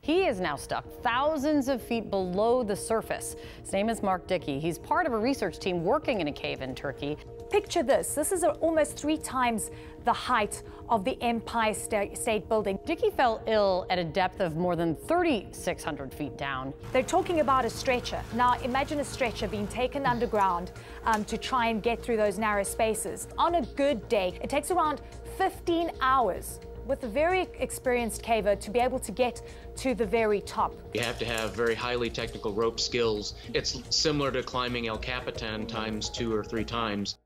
He is now stuck thousands of feet below the surface. His name is Mark Dickey. He's part of a research team working in a cave in Turkey. Picture this. This is almost three times the height of the Empire State Building. Dickey fell ill at a depth of more than 3,600 feet down. They're talking about a stretcher. Now, imagine a stretcher being taken underground um, to try and get through those narrow spaces. On a good day, it takes around 15 hours with a very experienced caver to be able to get to the very top. You have to have very highly technical rope skills. It's similar to climbing El Capitan times two or three times.